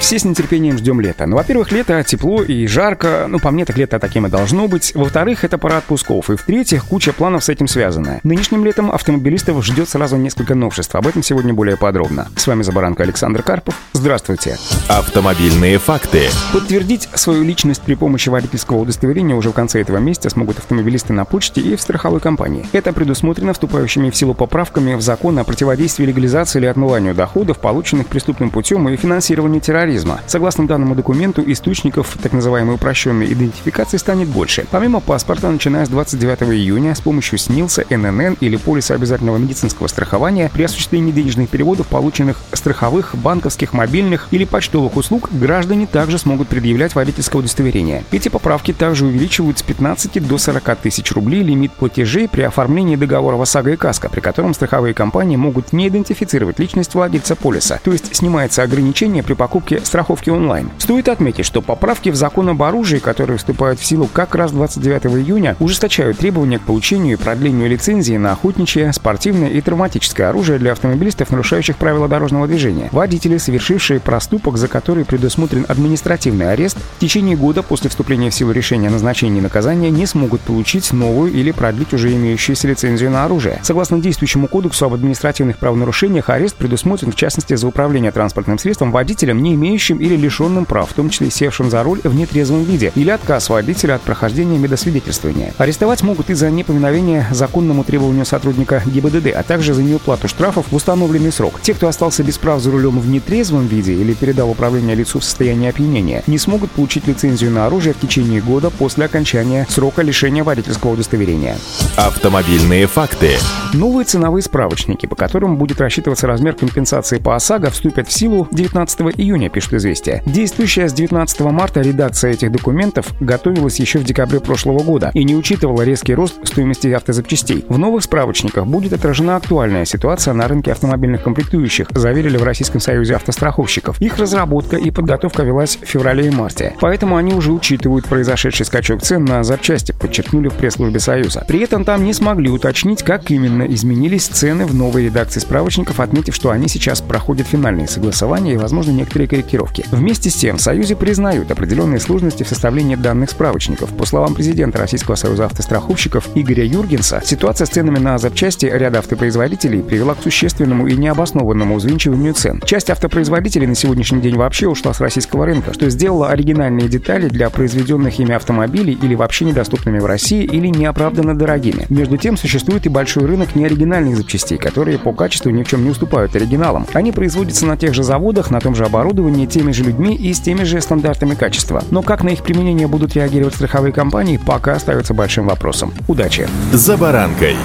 Все с нетерпением ждем лета. Ну, во-первых, лето тепло и жарко. Ну, по мне, так лето таким и должно быть. Во-вторых, это пора отпусков. И в-третьих, куча планов с этим связана. Нынешним летом автомобилистов ждет сразу несколько новшеств. Об этом сегодня более подробно. С вами Забаранка Александр Карпов. Здравствуйте. Автомобильные факты. Подтвердить свою личность при помощи водительского удостоверения уже в конце этого месяца смогут автомобилисты на почте и в страховой компании. Это предусмотрено вступающими в силу поправками в закон о противодействии легализации или отмыванию доходов, полученных преступным путем и финансированию уровня терроризма. Согласно данному документу, источников так называемой упрощенной идентификации станет больше. Помимо паспорта, начиная с 29 июня, с помощью СНИЛСа, ННН или полиса обязательного медицинского страхования при осуществлении денежных переводов, полученных страховых, банковских, мобильных или почтовых услуг, граждане также смогут предъявлять водительское удостоверение. Эти поправки также увеличивают с 15 до 40 тысяч рублей лимит платежей при оформлении договора ОСАГО и КАСКО, при котором страховые компании могут не идентифицировать личность владельца полиса, то есть снимается ограничение при покупке покупки страховки онлайн. Стоит отметить, что поправки в закон об оружии, которые вступают в силу как раз 29 июня, ужесточают требования к получению и продлению лицензии на охотничье, спортивное и травматическое оружие для автомобилистов, нарушающих правила дорожного движения. Водители, совершившие проступок, за который предусмотрен административный арест, в течение года после вступления в силу решения о назначении наказания не смогут получить новую или продлить уже имеющуюся лицензию на оружие. Согласно действующему кодексу об административных правонарушениях, арест предусмотрен в частности за управление транспортным средством водителем не имеющим или лишенным прав, в том числе севшим за руль в нетрезвом виде, или отказ водителя от прохождения медосвидетельствования. Арестовать могут из-за неповиновения законному требованию сотрудника ГИБДД, а также за неуплату штрафов в установленный срок. Те, кто остался без прав за рулем в нетрезвом виде или передал управление лицу в состоянии опьянения, не смогут получить лицензию на оружие в течение года после окончания срока лишения водительского удостоверения. Автомобильные факты. Новые ценовые справочники, по которым будет рассчитываться размер компенсации по ОСАГО, вступят в силу 19 июня пишет «Известия». Действующая с 19 марта редакция этих документов готовилась еще в декабре прошлого года и не учитывала резкий рост стоимости автозапчастей. В новых справочниках будет отражена актуальная ситуация на рынке автомобильных комплектующих, заверили в Российском союзе автостраховщиков. Их разработка и подготовка велась в феврале и марте. Поэтому они уже учитывают произошедший скачок цен на запчасти, подчеркнули в пресс-службе Союза. При этом там не смогли уточнить, как именно изменились цены в новой редакции справочников, отметив, что они сейчас проходят финальные согласования и, возможно, некоторые корректировки. Вместе с тем, в Союзе признают определенные сложности в составлении данных справочников. По словам президента Российского союза автостраховщиков Игоря Юргенса, ситуация с ценами на запчасти ряда автопроизводителей привела к существенному и необоснованному взвинчиванию цен. Часть автопроизводителей на сегодняшний день вообще ушла с российского рынка, что сделало оригинальные детали для произведенных ими автомобилей или вообще недоступными в России или неоправданно дорогими. Между тем, существует и большой рынок неоригинальных запчастей, которые по качеству ни в чем не уступают оригиналам. Они производятся на тех же заводах, на том же оборудовании, теми же людьми и с теми же стандартами качества. Но как на их применение будут реагировать страховые компании, пока остается большим вопросом. Удачи! За баранкой!